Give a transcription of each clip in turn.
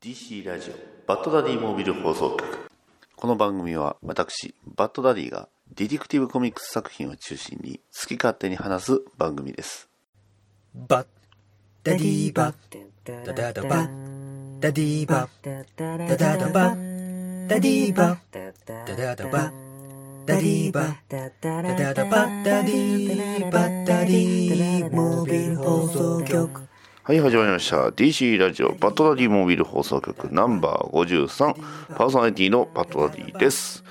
DC ラジオバッドダディモービル放送局。この番組は私バッドダディがディティクティブコミックス作品を中心に好き勝手に話す番組です。バッダディバッ。ダダダバッ。ダディーバッダダダバッ。ダディーバッ。ダダダバッ。ダディーバッ。ダダダバッ。ダディバッ。ダディモービル放送局。はい始まりました。DC ラジオバッドダディモービル放送局ナンバー53パーソナリティのバッドダディです。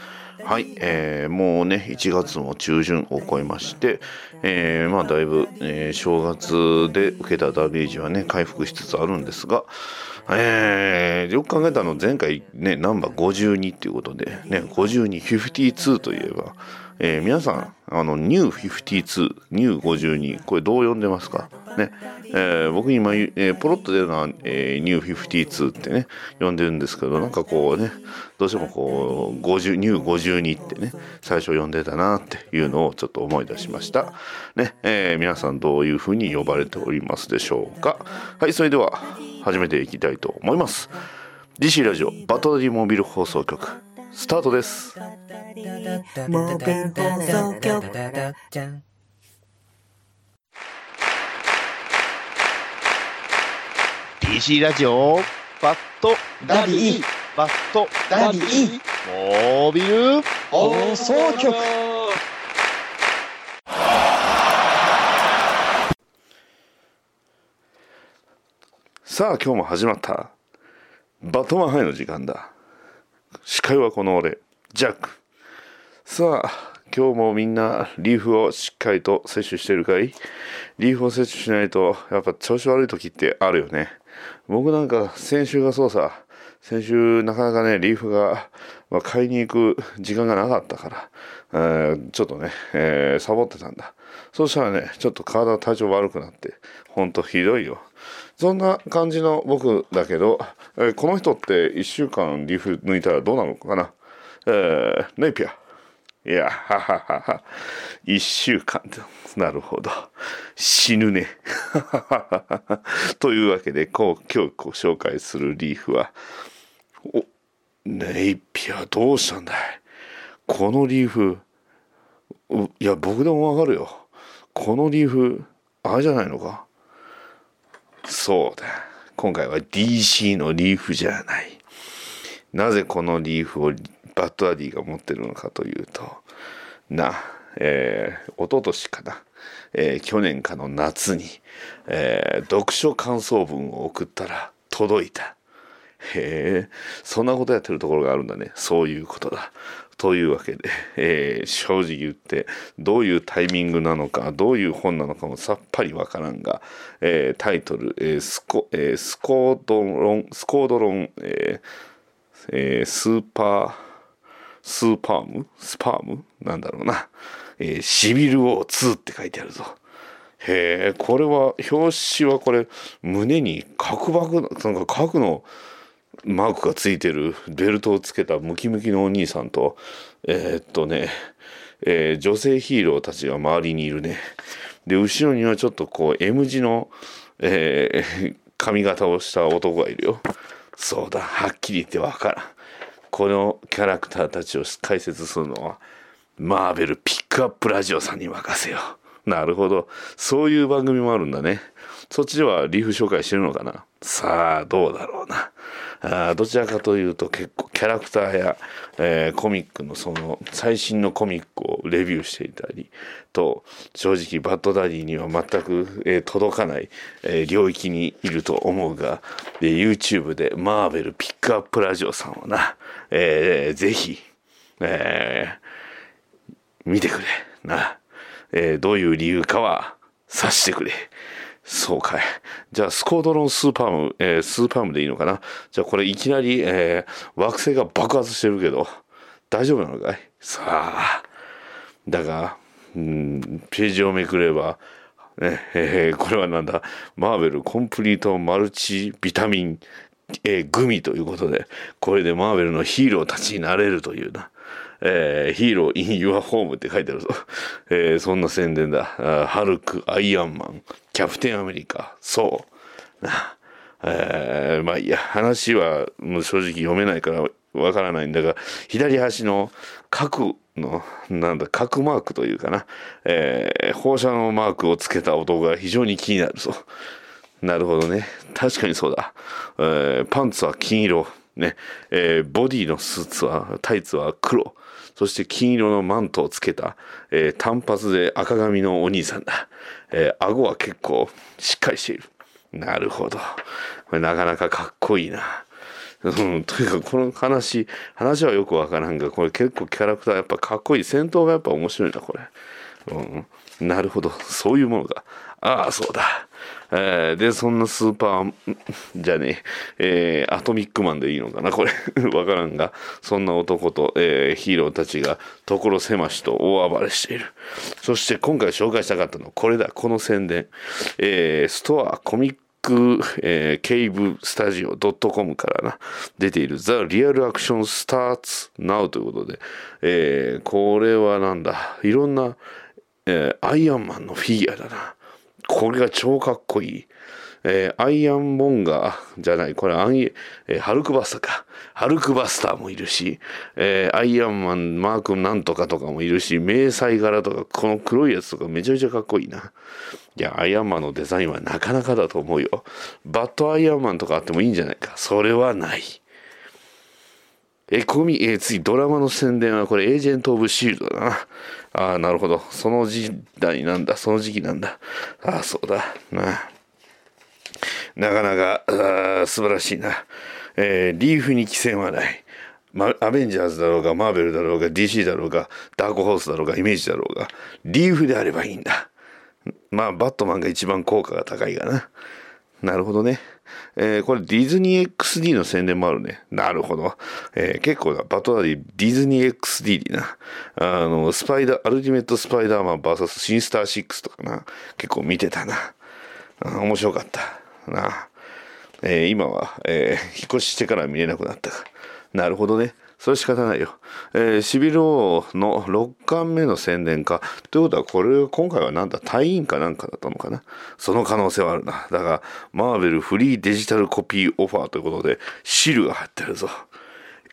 はい、えー、もうね1月も中旬を超えまして、えー、まあだいぶ、えー正月で受けたダメージはね回復しつつあるんですがえー、よく考えたの前回ねナンバー52っていうことでね5252といえばえー皆さん、あの、ニュー52、ニュー52、これどう呼んでますか？ね。えー僕今、えーポロッと出るのは、えーニュー52ってね、呼んでるんですけど、なんかこうね、どうしてもこう、50、ニュー52ってね、最初呼んでたなっていうのをちょっと思い出しました。ね、えー皆さんどういうふうに呼ばれておりますでしょうか。はい、それでは、始めていきたいと思います。DC ラジオ、バトダディモービル放送局、スタートです。モービル放送局じゃん DC ラジオバットダディ。バットダディ。モービル。放送局。さあ今日も始まった。バトマンハイの時間だ。司会はこの俺ジャック。さあ今日もみんなリーフをしっかりと摂取してるかい？リーフを摂取しないとやっぱ調子悪い時ってあるよね。僕なんか先週がそうさ。先週なかなかねリーフが、まあ、買いに行く時間がなかったから、えーちょっとね、えーサボってたんだ。そしたらねちょっと体体調悪くなってほんとひどいよ。そんな感じの僕だけど、えーこの人って1週間リーフ抜いたらどうなのかな？えー、ネイピア。いや、はははは。一週間で。なるほど。死ぬね。というわけで、こう、今日ご紹介するリーフは、お、ネイピアどうしたんだい？このリーフ、いや、僕でもわかるよ。このリーフ、あれじゃないのか？そうだ。今回は DC のリーフじゃない。なぜこのリーフをバッドダディが持ってるのかというとなえー、一昨年かな、えー去年かの夏に、えー読書感想文を送ったら届いた。へえそんなことやってるところがあるんだね。そういうことだ。というわけで、えー正直言ってどういうタイミングなのかどういう本なのかもさっぱりわからんが、えータイトル、えースコえースコードロンスコードロン、えーえースーパースーパーム？スパーム？なんだろうな、えーシビル王2って書いてあるぞ。へえこれは表紙はこれ胸に核爆なんか核のマークがついてるベルトをつけたムキムキのお兄さんとえーっとね、えー女性ヒーローたちが周りにいるね。で後ろにはちょっとこう M 字の、えー髪型をした男がいるよ。そうだはっきり言ってわからん。このキャラクターたちを解説するのはマーベルピックアップラジオさんに任せよ。うなるほど。そういう番組もあるんだね。そっちではリーフ紹介してるのかな？さあどうだろうな。あどちらかというと結構キャラクターや、えーコミックのその最新のコミックをレビューしていたりと正直バッドダディには全く、えー届かない、えー領域にいると思うが、で YouTube でマーベルピックアップラジオさんをな、えーぜひ、えー見てくれ。な、えーどういう理由かは察してくれ。そうかい。じゃあ、スコードロンスーパーム、えースーパームでいいのかな？じゃあ、これいきなり、えー惑星が爆発してるけど、大丈夫なのかい？さあ。だが、うん、ページをめくれば、ねえーこれはなんだ、マーベルコンプリートマルチビタミン、えーグミということで、これでマーベルのヒーローたちになれるというな。えー、ヒーローインユアホームって書いてあるぞ。えーそんな宣伝だ。ハルク、アイアンマン、キャプテンアメリカ、そう。なえーまあいや、話はもう正直読めないからわからないんだが、左端の角の、なんだ、角マークというかな、えー放射能マークをつけた男が非常に気になるぞ。なるほどね。確かにそうだ。えーパンツは金色。ね。えーボディのスーツは、タイツは黒。そして金色のマントをつけた、えー単発で赤髪のお兄さんだ。えー顎は結構しっかりしている。なるほど。これなかなかかっこいいな。うん、というかこの話、話はよくわからんが、これ結構キャラクターやっぱかっこいい。戦闘がやっぱ面白いな、これ。うん、なるほど。そういうものが。ああ、そうだ。えーで、そんなスーパー、じゃねえ、えーアトミックマンでいいのかな、これ。わからんが、そんな男と、えーヒーローたちが所狭しと大暴れしている。そして今回紹介したかったのはこれだ、この宣伝。えーストア、コミックえー、ケイブスタジオ .com からな、出ている The Real Action Starts Now ということで、えーこれはなんだ、いろんな、えーアイアンマンのフィギュアだな。これが超かっこいい。えーアイアンモンガーじゃない、これアン、えーハルクバスターか。ハルクバスターもいるし、えーアイアンマンマークなんとかとかもいるし、迷彩柄とか、この黒いやつとかめちゃめちゃかっこいいな。いや、アイアンマンのデザインはなかなかだと思うよ。バッドアイアンマンとかあってもいいんじゃないか。それはない。え、コミ、えー次、ドラマの宣伝はこれ、エージェント・オブ・シールドだな。ああ、なるほど。その時代なんだ。その時期なんだ。ああ、そうだ。なあ。なかなか、あ素晴らしいな。えーリーフに寄せはない。ま、アベンジャーズだろうが、マーベルだろうが、DC だろうが、ダークホースだろうが、イメージだろうが、リーフであればいいんだ。まあ、バットマンが一番効果が高いがな。なるほどね。えーこれディズニー XD の宣伝もあるね。なるほど。えー結構な、バトラリーディズニー XD にな。あの、スパイダー、アルティメットスパイダーマン VS シンスター6とかな。結構見てたな。あ面白かった。な。えー今は、えー引っ越ししてから見れなくなった。なるほどね。それ仕方ないよ。えーシビル王の6巻目の宣伝か。ということは、これ、今回はなんだ、隊員かなんかだったのかな。その可能性はあるな。だが、マーベルフリーデジタルコピーオファーということで、シールが貼ってあるぞ。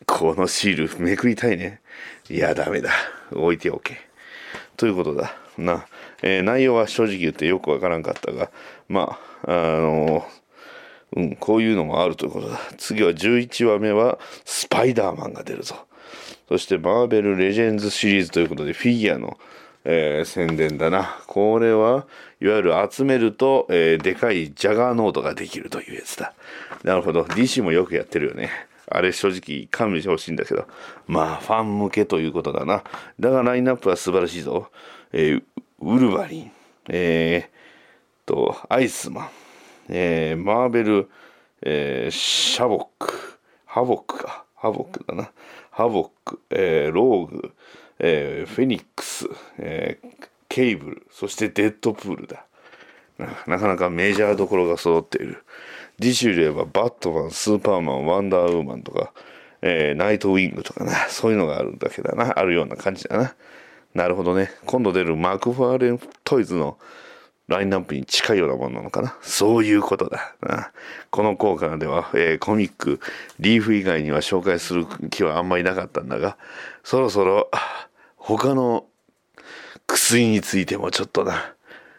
このシール、めくりたいね。いや、ダメだ。置いておけ。ということだ。な。えー内容は正直言ってよくわからんかったが、まあ、あのうん、こういうのもあるということだ。次は11話目はスパイダーマンが出るぞ。そしてマーベルレジェンズシリーズということでフィギュアの、えー宣伝だな。これはいわゆる集めると、えーでかいジャガーノートができるというやつだ。なるほど。DC もよくやってるよね。あれ正直勘弁してほしいんだけど。まあファン向けということだな。だがラインナップは素晴らしいぞ。えーウルヴァリン。えーと、アイスマン。えーマーベル、えーシャボック、ハボックか、ハボックだな、ハボック、えーローグ、えーフェニックス、えーケイブル、そしてデッドプールだ。なかなかメジャーどころが揃っている。次週で言えばバットマン、スーパーマン、ワンダーウーマンとか、えーナイトウィングとかな、そういうのがあるだけだな、あるような感じだな。なるほどね。今度出るマクファーレントイズのラインナップに近いようなものなのかな？そういうことだ。この効果では、えーコミック、リーフ以外には紹介する気はあんまりなかったんだが、そろそろ他の薬についてもちょっとな、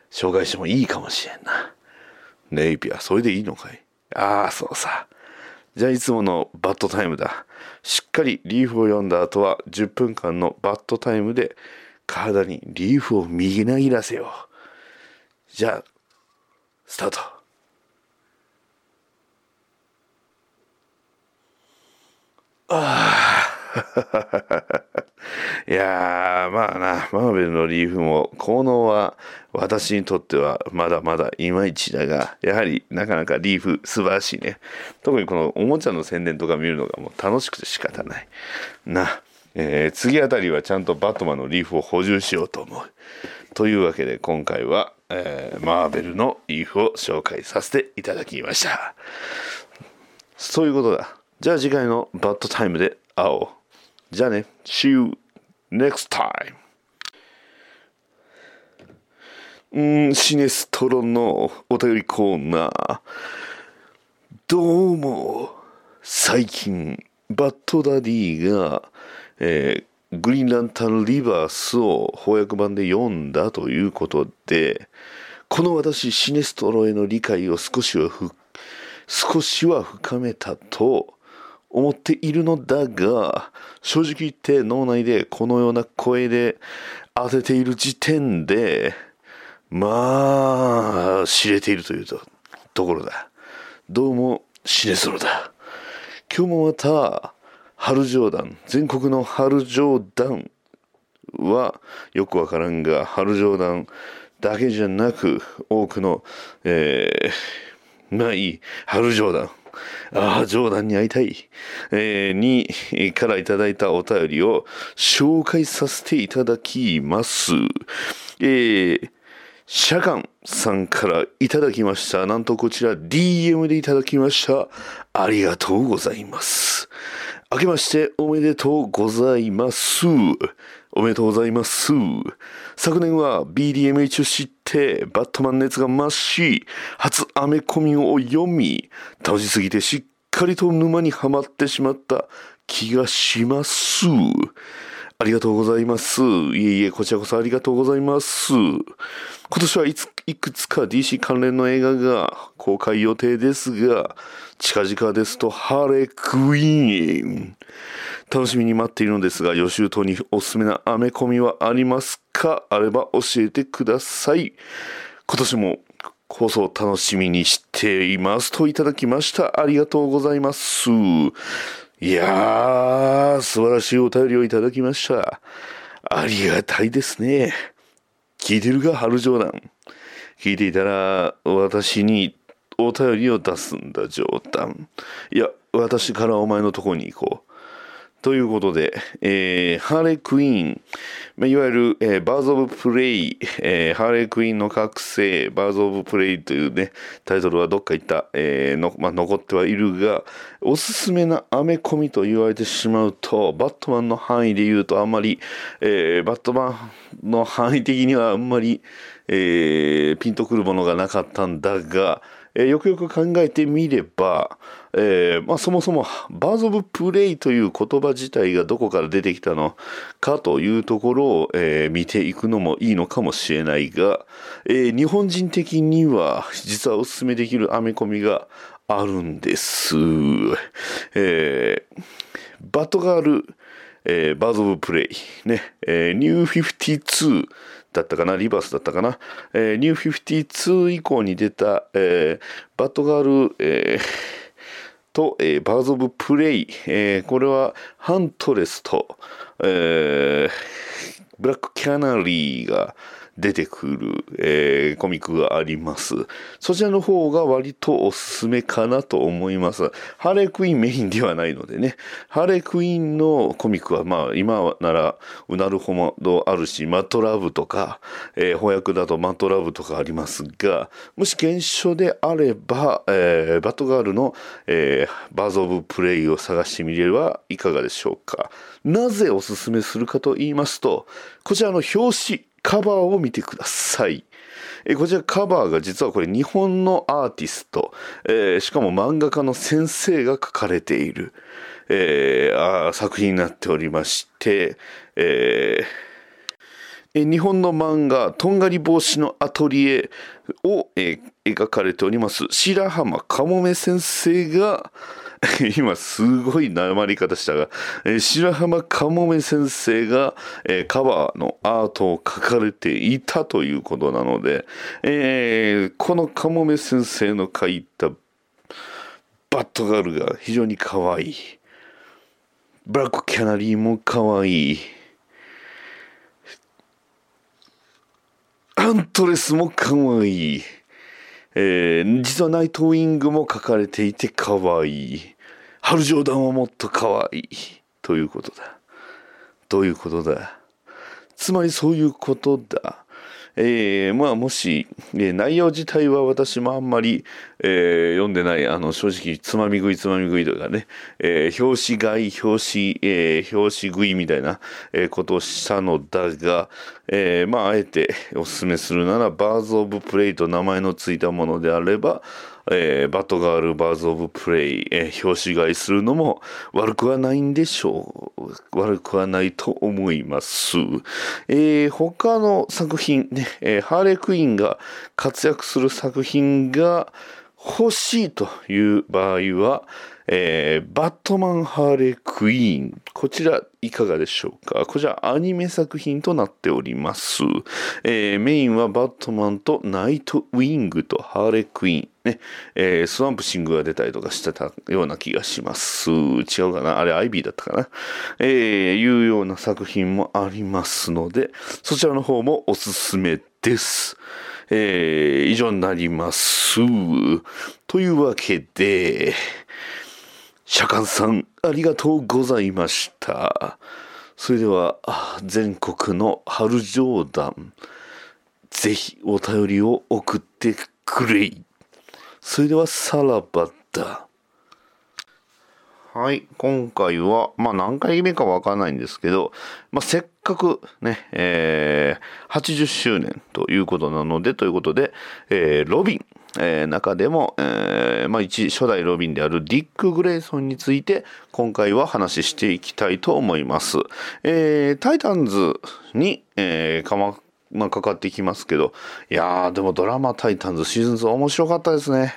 紹介してもいいかもしれんな。ネイピア、それでいいのかい？ああ、そうさ。じゃあいつものバッドタイムだ。しっかりリーフを読んだ後は10分間のバッドタイムで体にリーフをみなぎらせよう。じゃあ、スタートああ。いやー、まあな、マーベルのリーフも効能は私にとってはまだまだいまいちだが、やはりなかなかリーフ素晴らしいね。特にこのおもちゃの宣伝とか見るのがもう楽しくて仕方ない。な、えー次あたりはちゃんとバットマンのリーフを補充しようと思う。というわけで今回は、えーマーベルのリーフを紹介させていただきました。そういうことだ。じゃあ次回のバッドタイムで会おう。じゃあね。See you next time. うん、シネストロンのお便りコーナー。どうも、最近、バッドダディが、えーグリーンランタンリバースを翻訳版で読んだということで、この私、シネストロへの理解を少しは、少しは深めたと思っているのだが、正直言って脳内でこのような声で当てている時点で、まあ、知れているというとところだ。どうも、シネストロだ。今日もまた、春冗談、全国の春冗談はよくわからんが、春冗談だけじゃなく、多くの、えー、まあいい、春冗談。ああ、冗談に会いたい。えー、に、からいただいたお便りを紹介させていただきます。えー、シャガンさんからいただきました。なんとこちら DM でいただきました。ありがとうございます。明けましておめでとうございます。おめでとうございます。昨年は BDMH を知って、バットマン熱が増し、初アメコミを読み、楽しすぎてしっかりと沼にはまってしまった気がします。ありがとうございます。いえいえ、こちらこそありがとうございます。今年はいついくつか DC 関連の映画が公開予定ですが、近々ですとハーレークイーン。楽しみに待っているのですが、予習等におすすめなアメコミはありますか？あれば教えてください。今年も放送楽しみにしていますといただきました。ありがとうございます。いやー、素晴らしいお便りをいただきました。ありがたいですね。聞いてるか、春冗談。聞いていたら、私にお便りを出すんだ、冗談。いや、私からお前のとこに行こう。ということで、えーハーレークイーン、ま、いわゆる、えーバーズ・オブ・プレイ、えーハーレークイーンの覚醒、バーズ・オブ・プレイというね、タイトルはどっか行った、えーのまあ、残ってはいるが、おすすめなアメコミと言われてしまうと、バットマンの範囲で言うとあんまり、えーバットマンの範囲的にはあんまり、えーピンとくるものがなかったんだが、えーよくよく考えてみれば、えーまあ、そもそもバーズ・オブ・プレイという言葉自体がどこから出てきたのかというところを、えー見ていくのもいいのかもしれないが、え日本人的には実はおすすめできるアメコミがあるんです。えバトガール、えーバーズ・オブ・プレイ、ね、えーニュー52だったかな、リバースだったかな、えーニュー52以降に出た、えーバットガール、えーと、えーバーズ・オブ・プレイ、えーこれはハントレスと、えーブラック・キャナリーが出てくる、えーコミックがあります。そちらの方が割とおすすめかなと思います。ハレークイーンメインではないのでね、ハレークイーンのコミックはまあ今ならうなるほどあるし、マットラブとか、えー翻訳だとマットラブとかありますが、もし原書であれば、えーバットガールの、えーバーズ・オブ・プレイを探してみればいかがでしょうか。なぜおすすめするかと言いますと、こちらの表紙、カバーを見てください。えこちらカバーが実はこれ日本のアーティスト、えーしかも漫画家の先生が描かれている、えーあ作品になっておりまして、えーえ日本の漫画、とんがり帽子のアトリエを、え描かれております、白浜かもめ先生が、今すごいなまり方したが、えー白浜かもめ先生が、えーカバーのアートを描かれていたということなので、えーこのかもめ先生の描いたバットガールが非常に可愛い。ブラックキャナリーも可愛い。アントレスも可愛い。えー実はナイトウィングも書かれていて可愛い。ハルジョーダンはもっと可愛い。ということだ。どういうことだ？つまりそういうことだ。えーまあもし、えー内容自体は私もあんまり、えー読んでない、あの正直つまみ食いつまみ食いとかね、えー表紙買い、表紙、えー表紙食いみたいな、えーことをしたのだが、えーまああえておすすめするなら、バーズ・オブ・プレイと名前のついたものであれば、えーバトガールバーズ・オブ・プレイ、えー表紙買いするのも悪くはないんでしょう。悪くはないと思います。えー他の作品ね、えーハーレークイーンが活躍する作品が欲しいという場合は、えーバットマン・ハーレー・クイーン。こちらいかがでしょうか？こちらアニメ作品となっております。えーメインはバットマンとナイト・ウィングとハーレー・クイーン。ね、えースワンプシングが出たりとかしてたような気がします。違うかな？あれアイビーだったかな？えーいうような作品もありますので、そちらの方もおすすめです。えー以上になります。というわけで、釈迦さん、ありがとうございました。それでは、全国の春冗談、ぜひお便りを送ってくれい。それでは、さらばだ。はい、今回は、まあ何回目かわからないんですけど、まあせっかくね、えー80周年ということなので、ということで、えーロビン、えー中でも、えーまあ一初代ロビンであるディック・グレイソンについて、今回は話していきたいと思います。えータイタンズに、えーかま、あ、かかってきますけど、いやー、でもドラマタイタンズシーズン2面白かったですね。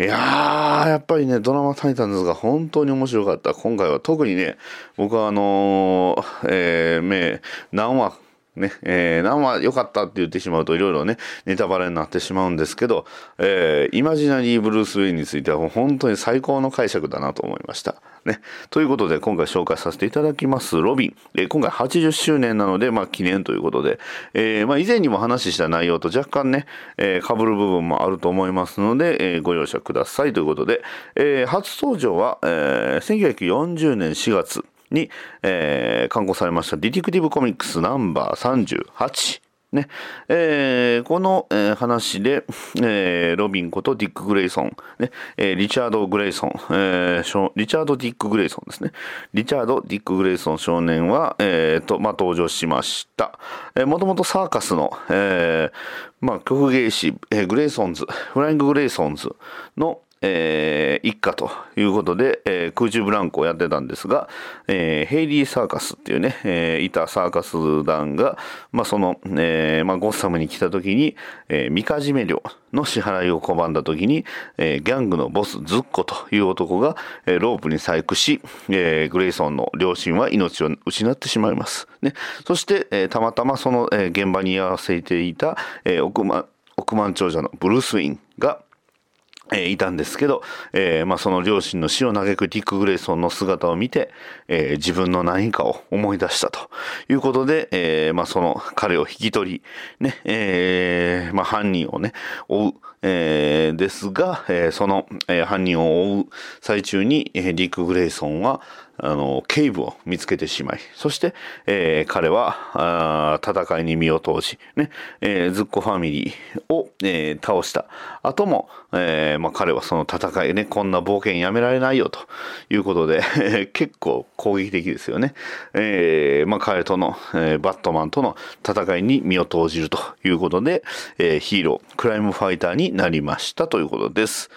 いやー、やっぱりね、ドラマタイタンズが本当に面白かった。今回は特にね、僕はあのーえー、め、何話、ね、えー、何話良かったって言ってしまうといろいろね、ネタバレになってしまうんですけど、えー、イマジナリー・ブルース・ウェインについてはもう本当に最高の解釈だなと思いました。ね。ということで、今回紹介させていただきます、ロビン。えー今回80周年なので、まあ、記念ということで、えーまあ、以前にも話した内容と若干ね、えー、被る部分もあると思いますので、えーご容赦くださいということで、えー初登場は、えー1940年4月に、えー刊行されましたディティクティブコミックスナンバー38。ねえーこの、えー話で、えーロビンことディック・グレイソン、ねえーリチャード・グレイソン、えーリチャード・ディック・グレイソンですね。リチャード・ディック・グレイソン少年は、えーとまあ、登場しました。えーもともとサーカスの、えーまあ、曲芸師、えーグレイソンズ、フライング・グレイソンズの、えー一家ということで、えー空中ブランコをやってたんですが、えーヘイリーサーカスっていうね、えーいたサーカス団が、まあ、その、えーまあ、ゴッサムに来た時に、えー、みかじめ料の支払いを拒んだ時に、えーギャングのボス、ズッコという男が、えーロープに細工し、えーグレイソンの両親は命を失ってしまいます。ね、そして、えーたまたまその、えー現場に居合わせていた、えー億万億万長者のブルース・ウィンが、えいたんですけど、えーまあ、その両親の死を嘆くディック・グレイソンの姿を見て、えー自分の何かを思い出したと。いうことで、えーまあ、その彼を引き取り、ね、えまあ、犯人をね、追う、えですが、えその、え犯人を追う最中に、えーディック・グレイソンは、あの、警部を見つけてしまい、そして、えー彼は、あ戦いに身を投じ、ね、えーズッコファミリーを、えー倒した後も、えーまあ、彼はその戦いね、こんな冒険やめられないよということで、結構攻撃的ですよね。えーまあ、彼との、えーバットマンとの戦いに身を投じるということで、えーヒーロー、クライムファイターになりましたということです。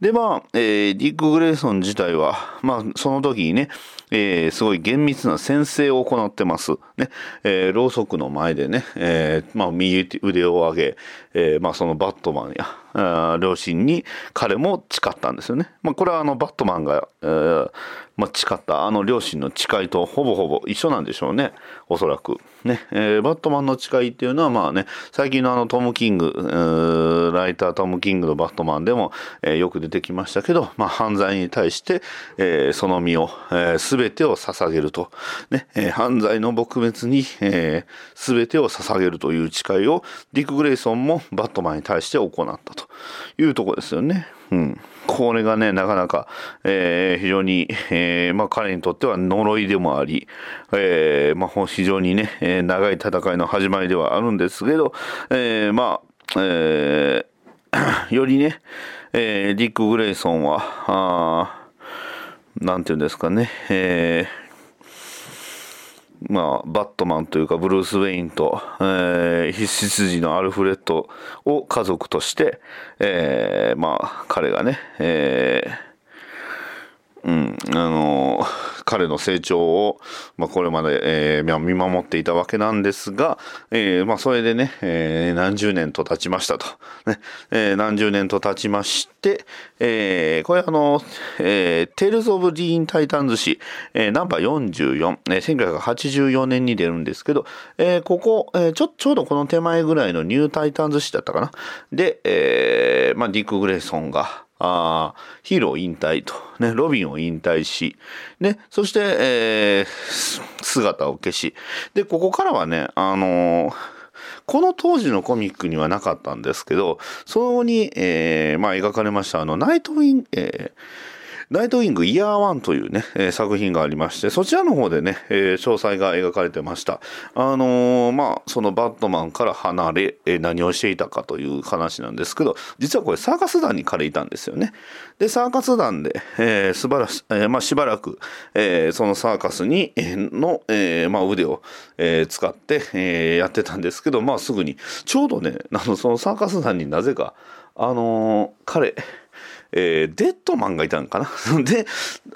で、まあ、えーディック・グレイソン自体は、まあ、その時にね、えーすごい厳密な宣誓を行ってます。ね、えーろうそくの前でね、えーまあ、右腕を上げ、えーまあ、そのバットマンや、あ両親に彼も誓ったんですよね。まあ、これはあのバットマンが、えーまあ、誓ったあの両親の誓いとほぼほぼ一緒なんでしょうね。おそらく。ね、えーバットマンの誓いっていうのはまあね、最近のあのトム・キング、ライタートム・キングのバットマンでも、えーよく出てきましたけど、まあ、犯罪に対して、えーその身を、えー全てを捧げると。ね、えー犯罪の撲滅に、えー全てを捧げるという誓いを、ディック・グレイソンもバットマンに対して行ったというとこですよね。うん。これがね、なかなか、えー非常に、えーまあ彼にとっては呪いでもあり、えーまあ非常にね、え長い戦いの始まりではあるんですけど、えまあ、え よりね、えディック・グレイソンは、あなんていうんですかね、えーまあ、バットマンというかブルース・ウェインと、えー、必死筋のアルフレッドを家族として、えー、まあ彼がね、えーうん、あの、彼の成長を、まあ、これまで、えー、見守っていたわけなんですが、えー、まあ、それでね、えー、何十年と経ちましたと。ね、えー、何十年と経ちまして、えー、これあの、えー、 Tales of Teen Titans 誌、えー、ナンバー44、えー、1984年に出るんですけど、えー、ここ、えー、ちょ、ちょうどこの手前ぐらいのニュー・タイタンズ誌だったかな。で、えー、まあ、ディック・グレイソンが、あヒーロー引退と、ね、ロビンを引退し、ね、そして、えー、姿を消し、で、ここからはね、あのー、この当時のコミックにはなかったんですけど、そこに、えー、まあ、描かれました、あの、ナイトウィン、えー、ナイトウィングイヤーワンというね、えー、作品がありまして、そちらの方でね、えー、詳細が描かれてました。あのー、まあ、そのバットマンから離れ、えー、何をしていたかという話なんですけど、実はこれサーカス団に彼いたんですよね。で、サーカス団で、えー、素晴らし、えー、まあ、しばらく、えー、そのサーカスに、の、えー、まあ、腕を、えー、使って、えー、やってたんですけど、まあ、すぐに、ちょうどね、あの、そのサーカス団になぜか、あのー、彼、えー、デッドマンがいたのかな？で、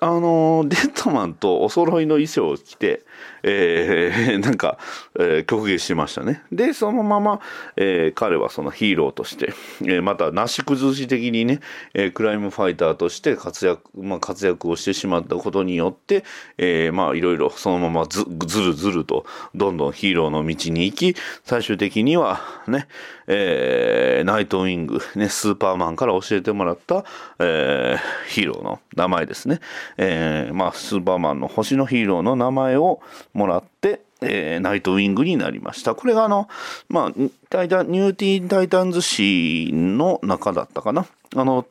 あのー、デッドマンとお揃いの衣装を着て、えー、なんか、えー、曲芸しましたね。で、そのまま、えー、彼はそのヒーローとして、えー、また、なし崩し的にね、えー、クライムファイターとして活躍、まあ、活躍をしてしまったことによって、えー、まあ、いろいろそのままずずるずると、どんどんヒーローの道に行き、最終的には、ね、えー、ナイトウィング、ね、スーパーマンから教えてもらった、えー、ヒーローの名前ですね。えー、まあ、スーパーマンの星のヒーローの名前を、もらって、えー、ナイトウィングになりました。これがあの、まあ、タイタニューティー・タイタンズ誌の中だったかな。あの、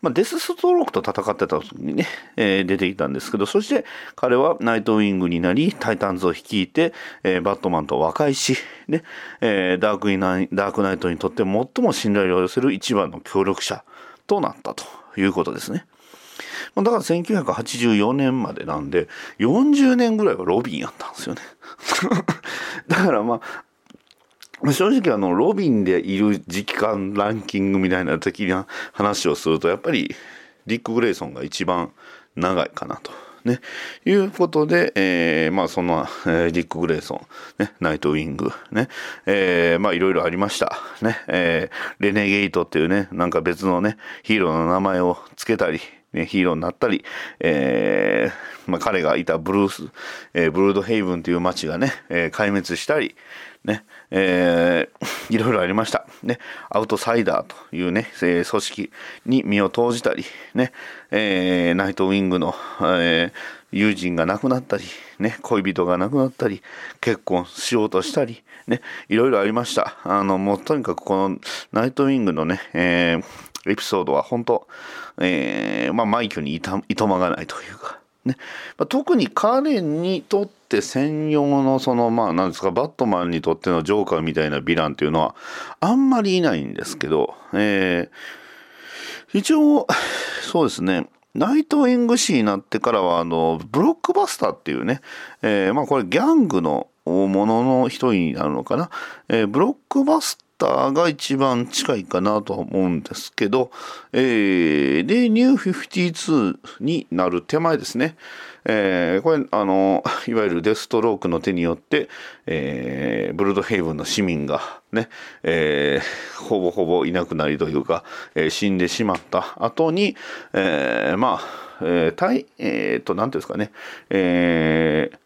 まあ、デスストロークと戦ってた時にね、えー、出てきたんですけど、そして彼はナイトウィングになり、タイタンズを率いて、えー、バットマンと和解し、ね、えー、ダークイナイダークナイトにとって最も信頼を寄せる一番の協力者となったということですね。だから1984年までなんで、40年ぐらいはロビンやったんですよね。だからまあ、正直あの、ロビンでいる時間ランキングみたいな的な話をすると、やっぱり、ディック・グレイソンが一番長いかなと。ね、いうことで、えー、まあその、えー、ディック・グレイソン、ね、ナイト・ウィング、ね、えー、まあいろいろありました。ね、えー、レネゲイトっていうね、なんか別のね、ヒーローの名前を付けたり、ね、ヒーローになったり、えー、まあ、彼がいたブルース、えー、ブルードヘイブンという街がね、えー、壊滅したり、ね、えー、いろいろありました。ね、アウトサイダーというね、えー、組織に身を投じたり、ね、えー、ナイトウィングの、えー、友人が亡くなったり、ね、恋人が亡くなったり、結婚しようとしたり、ね、いろいろありました。あの、もうとにかくこのナイトウィングのね、えー、エピソードは本当、えー、まあ、枚挙にいたいとまがないというか、ね。まあ、特に彼にとって専用のその、まあ、なんですか、バットマンにとってのジョーカーみたいなヴィランっていうのは、あんまりいないんですけど、えー、一応、そうですね、ナイトウィング誌になってからは、あの、ブロックバスターっていうね、えー、まあこれギャングのものの一人になるのかな？えー、ブロックバスターが一番近いかなと思うんですけど、えー、で、ニュー52になる手前ですね。えー、これ、あの、いわゆるデストロークの手によって、えー、ブルードヘイブンの市民がね、えー、ほぼほぼいなくなりというか、えー、死んでしまった後に、えー、まあ、えー、たい、えー、と、なんていうんですかね、えー、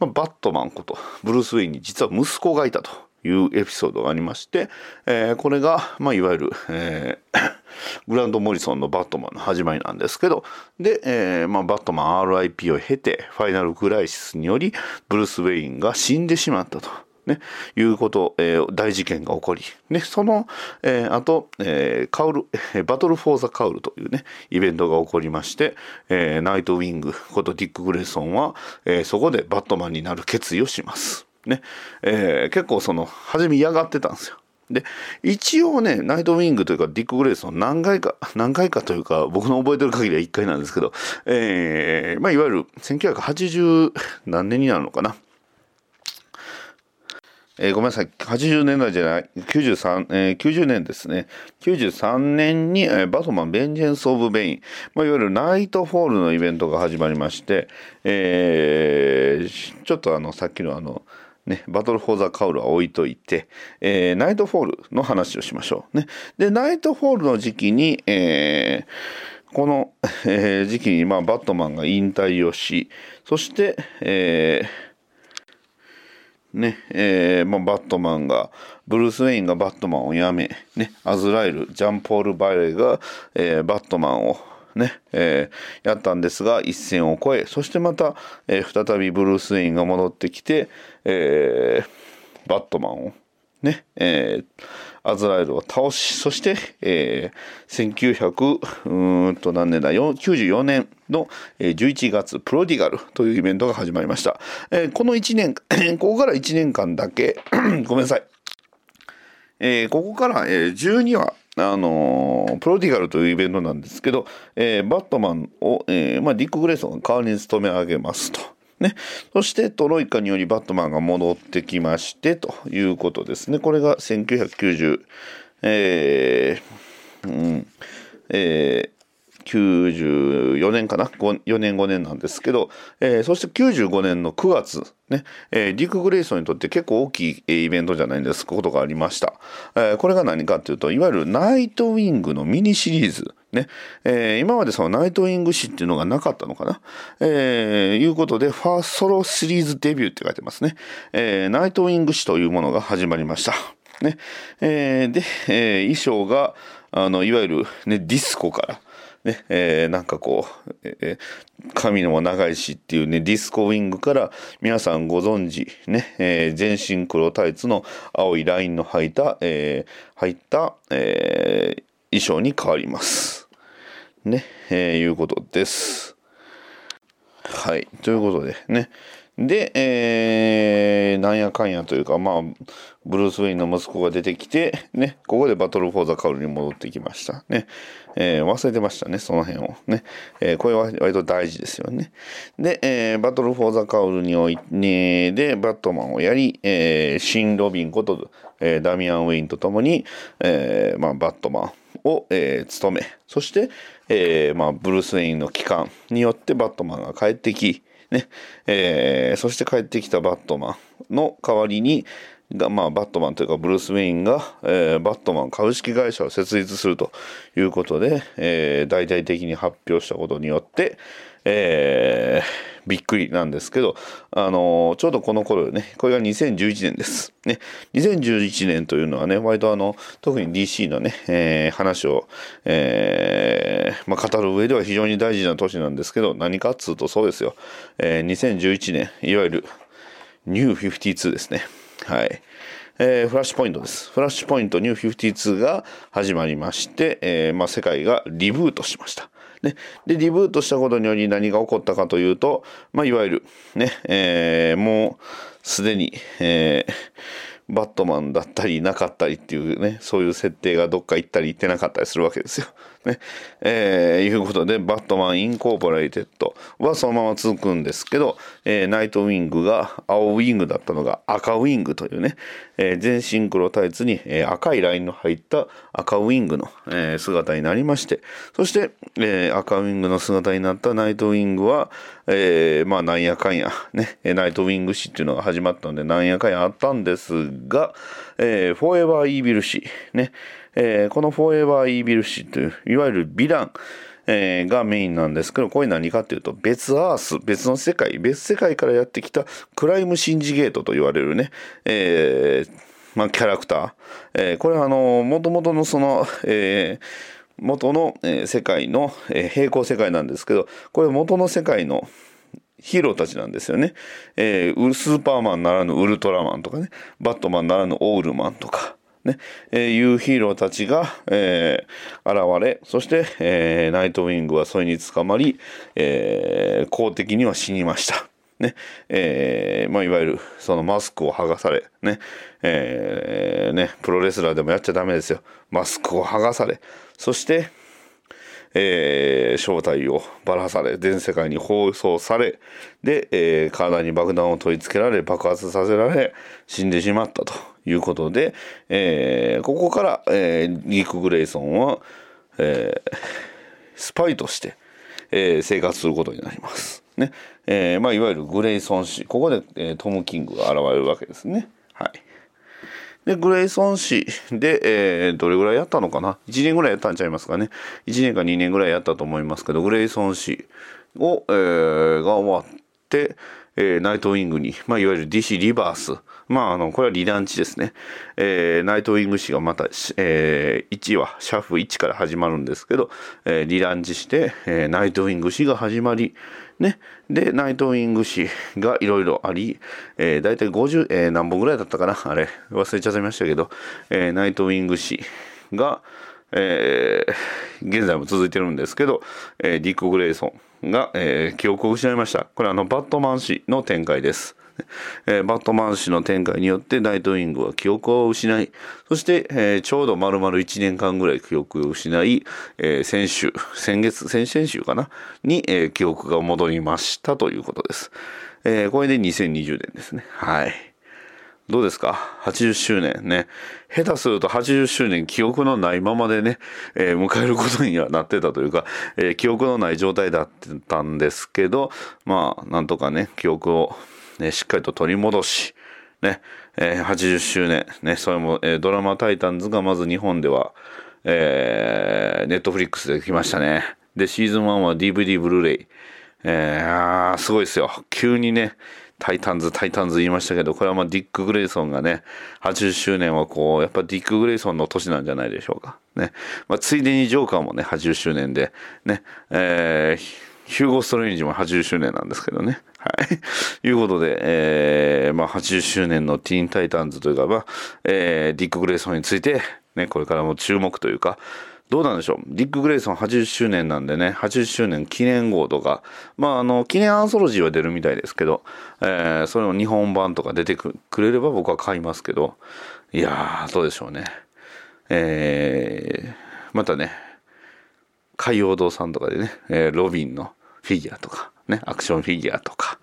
まあ、バットマンことブルース・ウェインに実は息子がいたと。いうエピソードがありまして、えー、これが、まあ、いわゆる、えー、グランド・モリソンのバットマンの始まりなんですけど、で、えー、まあ、バットマン RIP を経て、ファイナル・クライシスにより、ブルース・ウェインが死んでしまったと。ね、いうこと、えー、大事件が起こり、ね、その、えー、後、えー、カウル、バトル・フォー・ザ・カウルというね、イベントが起こりまして、えー、ナイト・ウィングことディック・グレイソンは、えー、そこでバットマンになる決意をします。ね、えー、結構その、初め嫌がってたんですよ。で、一応ね、ナイトウィングというか、ディック・グレイソン何回か、何回かというか、僕の覚えてる限りは1回なんですけど、えー、まあ、いわゆる1980何年になるのかな。えーごめんなさい、80年代じゃない、93、えー90年ですね。93年に、えーバトマン、 Vengeance of Bane、まあ、いわゆるナイトフォールのイベントが始まりまして、えーちょっとあの、さっきのあの、ね、 Battle for the Cowl は置いといて、えーナイトフォールの話をしましょう。ね。で、ナイトフォールの時期に、えーこの、えー時期に、まあ、バットマンが引退をし、そして、えーねえーまあ、バットマンがブルース・ウェインがバットマンを辞め、ね、アズライルジャンポール・バレーが、えーバットマンを、ねえーやったんですが一線を越えそしてまた、えー再びブルース・ウェインが戻ってきて、えーバットマンをねえーアズラエルを倒しそして、えー1900と何年だ、94年の11月プロディガルというイベントが始まりました、えーこの1年ここから1年間だけ ごめんなさいえーここから、えー12話、あのープロディガルというイベントなんですけど、えーバットマンを、えーまあ、ディック・グレイソンが代わりに務め上げますと。ね、そしてトロイカによりバットマンが戻ってきましてということですね。これが1990、えーうんえー94年かな？4年5年なんですけど、えーそして95年の9月ね、えーディック・グレイソンにとって結構大きいイベントじゃないんですことがありました、えーこれが何かというといわゆるナイトウィングのミニシリーズ。ね、えー今までそのナイトウィング誌っていうのがなかったのかな、えーいうことでファーストソロシリーズデビューって書いてますね、えーナイトウィング誌というものが始まりました。ね。えーで、えー衣装があのいわゆる、ね、ディスコからねえーなんかこう、えー髪のも長いしっていうねディスコウィングから皆さんご存知ね、えー全身黒タイツの青いラインの入った、えー入った、えー衣装に変わります。ね、えーいうことです。はい。ということでね。で、えーなんやかんやというか、まあ、ブルース・ウェインの息子が出てきて、ね、ここでバトル・フォー・ザ・カウルに戻ってきました。ね。えー忘れてましたね、その辺を。ね。えーこれは割と大事ですよね。で、えーバトル・フォー・ザ・カウルにおいて、で、バットマンをやり、えー新ロビンこと、えーダミアン・ウェインと共に、えーまあ、バットマンを、えー務めそして、えーまあ、ブルース・ウェインの帰還によってバットマンが帰ってき、ねえーそして帰ってきたバットマンの代わりにが、まあ、バットマンというかブルース・ウェインが、えーバットマン株式会社を設立するということで、えー大々的に発表したことによって、えーびっくりなんですけど、あのーちょうどこの頃ね、これが2011年です。ね、2011年というのはね、割とあの、特に DC のね、えー話を、えーまあ、語る上では非常に大事な年なんですけど、何かっつうとそうですよ、えー2011年、いわゆるニュー52ですね。はい。えーフラッシュポイントです。フラッシュポイントニュー52が始まりまして、えーまあ、世界がリブートしました。ね、で、リブートしたことにより何が起こったかというと、まあ、いわゆる、ね、えーもうすでに、えバットマンだったりなかったりっていうね、そういう設定がどっか行ったり行ってなかったりするわけですよ。ね。えーいうことで、バットマンインコーポレイテッドはそのまま続くんですけど、えーナイトウィングが青ウィングだったのが赤ウィングというね、えー全身黒タイツに、えー赤いラインの入った赤ウィングの、えー姿になりまして、そして、えー赤ウィングの姿になったナイトウィングは、えーまあなんやかんや、ね、ナイトウィング誌っていうのが始まったので、なんやかんやあったんですが、えーフォーエバーイービル誌、ね、えーこのフォーエバーイービル誌という、いわゆるヴィラン、えがメインなんですけど、これ何かっていうと、別アース、別の世界、別世界からやってきたクライムシンジゲートと言われるね、えーまあ、キャラクター。えーこれはあの、もともとのその、えー元の、え世界の、えー平行世界なんですけど、これ元の世界のヒーローたちなんですよね。えースーパーマンならぬウルトラマンとかね、バットマンならぬオールマンとか、ね、えーいうヒーローたちが、えー現れ、そして、えーナイトウィングはそれに捕まり、えー公的には死にました。ね、えーまあ、いわゆるそのマスクを剥がされ、ね、えーね、プロレスラーでもやっちゃダメですよ。マスクを剥がされ、そして、えー正体をばらされ全世界に放送されで、えー体に爆弾を取り付けられ爆発させられ死んでしまったということで、えーここから、えーニック・グレイソンは、えースパイとして、えー生活することになります。ねえーまあ、いわゆるグレイソン氏ここで、えートム・キングが現れるわけですね。はいで、グレイソン氏で、えーどれぐらいやったのかな ?1 年ぐらいやったんちゃいますかね。1年か2年ぐらいやったと思いますけど、グレイソン氏を、えーが終わって、えーナイトウィングに、まあ、いわゆる DC リバース。まあ、あの、これは離団地ですね。えーナイトウィング氏がまた、えー1話、シャフ1から始まるんですけど、えー離団地して、えーナイトウィング氏が始まり、ね。で、ナイトウィング誌がいろいろあり、えー、大体50、えー何本ぐらいだったかな？あれ、忘れちゃいましたけど、えーナイトウィング誌が、えー現在も続いてるんですけど、えーディック・グレイソンが、えー記憶を失いました。これはあの、バットマン誌の展開です。えーバットマン氏の展開によってナイトウィングは記憶を失い、そして、えーちょうど丸々1年間ぐらい記憶を失い、えー先週、先月、先々週かな？に、えー記憶が戻りましたということです。えーこれで2020年ですね。はい。どうですか ?80 周年ね。下手すると80周年記憶のないままでね、えー迎えることにはなってたというか、えー記憶のない状態だったんですけど、まあ、なんとかね、記憶を、ね、しっかりと取り戻し、ね、えー80周年、ね、それも、えードラマタイタンズがまず日本では、えー、ネットフリックスで来ましたね。で、シーズン1は DVD ブルーレイ。えー、あーすごいですよ。急にね、タイタンズ、タイタンズ言いましたけど、これはまあディック・グレイソンがね、80周年はこう、やっぱディック・グレイソンの年なんじゃないでしょうか。ね。まあ、ついでにジョーカーもね、80周年で、ね、えーヒューゴ・ストレンジも80周年なんですけどね。はい。いうことで、えー、まあ、80周年のティーン・タイタンズというか、まあ、えー、ディック・グレイソンについて、ね、これからも注目というか、どうなんでしょう？ディック・グレイソン80周年なんでね、80周年記念号とか、まあ、あの、記念アンソロジーは出るみたいですけど、えー、それの日本版とか出てくくれれば僕は買いますけど、いやー、どうでしょうね。えー、またね、海洋堂さんとかでね、えーロビンのフィギュアとか、ね、アクションフィギュアとか、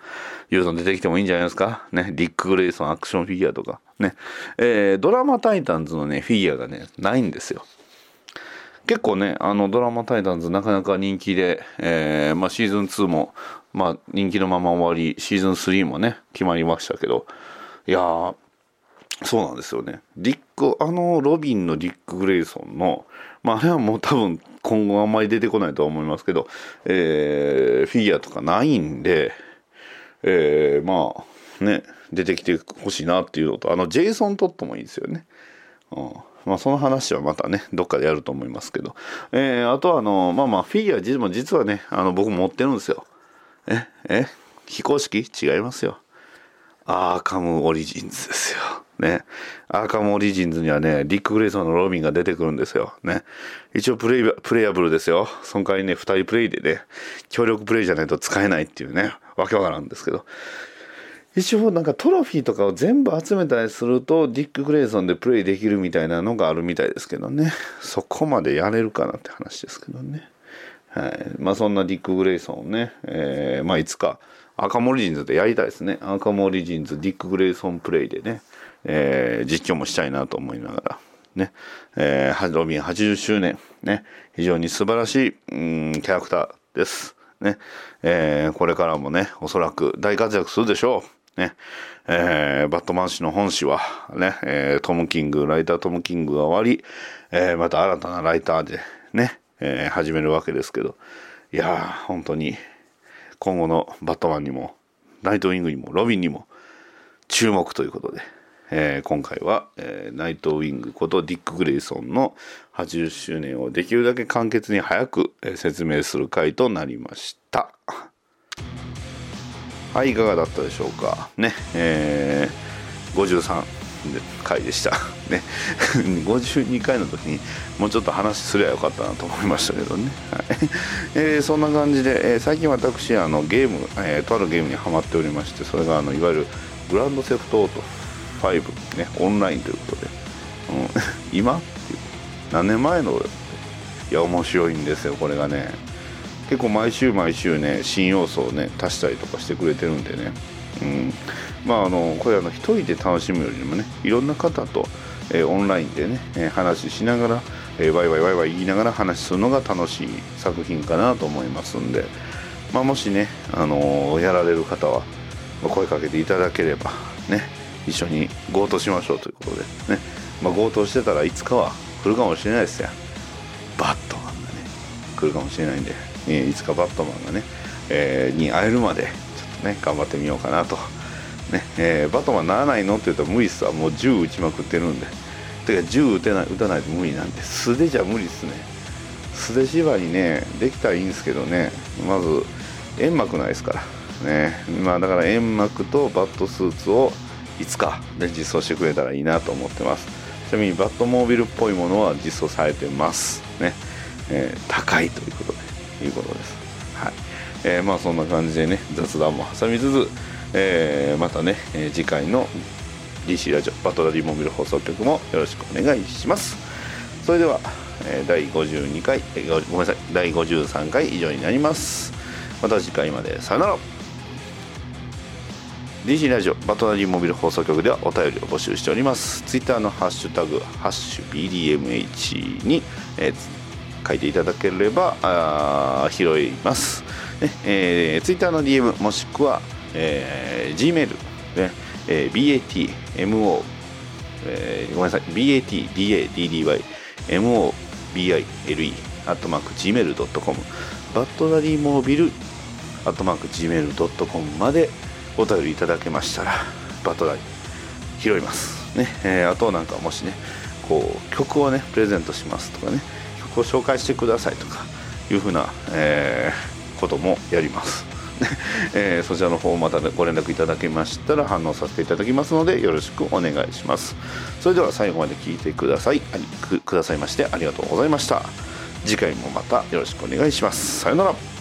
いうの出てきてもいいんじゃないですか？ね、ディック・グレイソンアクションフィギュアとか、ね、えードラマタイタンズのね、フィギュアがね、ないんですよ。結構ね、あのドラマタイタンズなかなか人気で、えーまあ、シーズン2も、まあ、人気のまま終わり、シーズン3もね、決まりましたけど、いやー、そうなんですよね。ディック、あの、ロビンのディック・グレイソンの、まあ、あれはもう多分今後あんまり出てこないとは思いますけど、えーフィギュアとかないんで、えーまあ、ね、出てきてほしいなっていうのと、あの、ジェイソン・トットもいいですよね。うんまあ、その話はまたね、どっかでやると思いますけど。えーあとはあの、まあまあ、フィギュア実も実はね、あの、僕持ってるんですよ。ええ非公式？違いますよ。アーカムオリジンズですよ。ね。アーカムオリジンズにはね、ディック・グレイソンのロビンが出てくるんですよ。ね。一応プレイ、プレイアブルですよ。その代わりね、二人プレイでね、協力プレイじゃないと使えないっていうね、わけわからんですけど。一応なんかトロフィーとかを全部集めたりするとディック・グレイソンでプレイできるみたいなのがあるみたいですけどねそこまでやれるかなって話ですけどねはいまあそんなディック・グレイソンをね、えーまあいつかアカモリジンズでやりたいですねアカモリジンズディック・グレイソンプレイでね、えー実況もしたいなと思いながらね、えーロビン80周年ね。非常に素晴らしいうんキャラクターです。ね、えーこれからもねおそらく大活躍するでしょう。ね。えーバットマン氏の本誌はね、えートム・キングライタートム・キングが終わり、えーまた新たなライターでね、えー始めるわけですけど。いやー本当に今後のバットマンにもナイトウィングにもロビンにも注目ということで、えー今回は、えーナイトウィングことディック・グレイソンの80周年をできるだけ簡潔に早く、えー説明する回となりました。はい、いかがだったでしょうか？ね、えー、53回でした。ね、52回の時にもうちょっと話すりゃよかったなと思いましたけどね。はいえーそんな感じで、えー最近私あのゲーム、えーとあるゲームにハマっておりまして、それがあのいわゆるグランドセフトオート5、ね、オンラインということで、うん、今っていう。何年前の？いや面白いんですよこれがね。結構毎週毎週ね新要素をね足したりとかしてくれてるんでね。うん。まああのこれあの一人で楽しむよりもねいろんな方と、えーオンラインでね、え話しながら、えーワイワイワイワイ言いながら話するのが楽しい作品かなと思いますんで、まあ、もしね、あのーやられる方は声かけていただければね。一緒に強盗しましょうということでね、まあ、強盗してたらいつかは来るかもしれないですよバットマンがね。来るかもしれないんで、えーいつかバットマンがね、えーに会えるまでちょっとね頑張ってみようかなと、ねえーバットマンならないのって言ったら無理っすわ。もう銃撃ちまくってるんで。てか銃撃てない撃たないと無理なんで。素手じゃ無理っすね。素手縛りねできたらいいんですけどね。まず煙幕ないですから。ね。まあだから煙幕とバットスーツをいつか、ね、実装してくれたらいいなと思ってます。ちなみにバットモービルっぽいものは実装されてます。ね、えー高いということでいうことです。はい。えーまあそんな感じでね雑談も挟みつつ、えーまたね、え次回の DC ラジオバトラリーモビル放送局もよろしくお願いします。それでは、え第52回、えごめんなさい第53回以上になります。また次回までさよなら。DC ラジオバトナリーモビル放送局ではお便りを募集しております。ツイッターのハッシュタグ「ハッシュ #BDMH」に、えー書いていただければあ拾います、ねえー、ツイッターの DM もしくは、えー、Gmail、ねえー、BATMO えーごめんなさい BATDADDY MOBILE アットマーク Gmail.com バットナリーモービルアットマーク Gmail.com までお便りいただけましたらバトナリー拾います。ね、えーあとなんかもしねこう曲をねプレゼントしますとかね曲を紹介してくださいとかいうふうな、えーこともやります。ねえーそちらの方またご連絡いただけましたら反応させていただきますのでよろしくお願いします。それでは最後まで聞いてください。ありくくださいましてありがとうございました。次回もまたよろしくお願いします。さようなら。